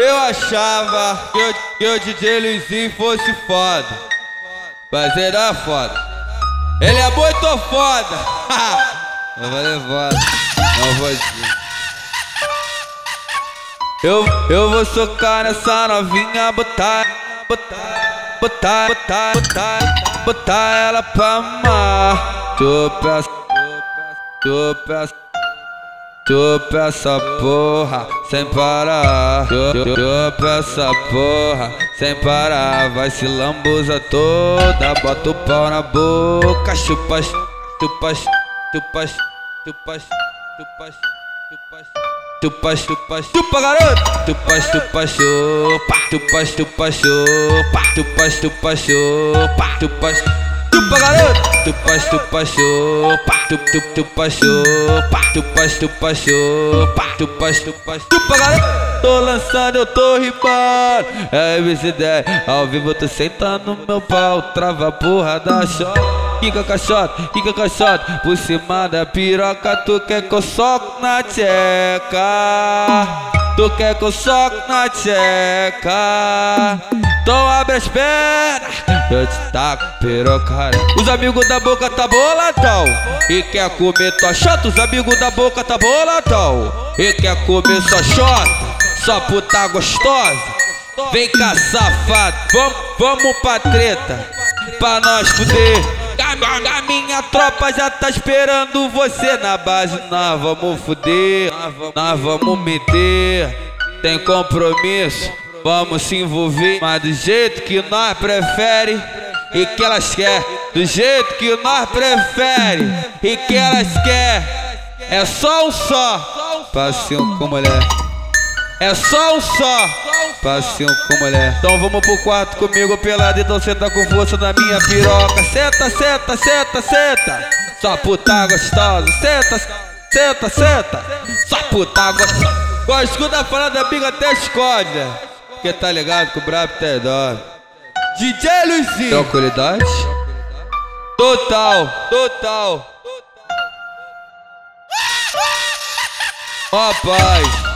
Eu achava que o, que o DJ Luizinho fosse foda. Mas ele é foda. Ele é muito foda. Não vou levar. Não vou dizer. Eu, eu vou socar nessa novinha, botar, botar, botar, botar, botar, botar ela pra amar. Chupa, chupa, chupa essa porra sem parar. Chupa essa porra sem parar. Vai se lambuza toda, bota o pau na boca. Chupa, chupa, chupa, chupa, chupa, chupa. Chupa, chupa, chupa, garoto. Chupa, chupa, chupa. Chupa, chupa, garoto. Chupa, chupa, chupa. Chupa, chupa, chupa. Chupa, chupa, chupa. Chupa, chupa, chupa, garoto. Tô lançando, eu tô rimando. É MC10. Ao vivo, tô sentando no meu pau. Trava a porra da chota. Kika caixota, kika caixota Por cima da piroca Tu quer que eu soco na tcheca Tu quer que eu soco na tcheca Então abre as pernas Eu te taco piroca Os amigos da boca tá boladão E quer comer tua chota Os amigos da boca tá boladão E quer comer sua chota. Só puta gostosa. Vem cá safado. Vamos pra treta. Pra nós fuder. A minha tropa já tá esperando você na base. Nós vamos fuder, nós vamos meter. Tem compromisso, vamos se envolver. Mas do jeito que nós prefere e que elas quer. Do jeito que nós prefere e que elas quer. É só um só. Passinho com mulher. É só um só. Passinho com mulher. Então vamos pro quarto comigo pelado. Então senta com força na minha piroca. Senta, senta, senta, senta. Só puta gostosa. Senta, senta, senta. Só puta gostosa. Gosto da falada biga até esconde. Porque tá ligado que o brabo tem dó. DJ Luizinho. Tranquilidade? Total, total. Ó, oh, paz.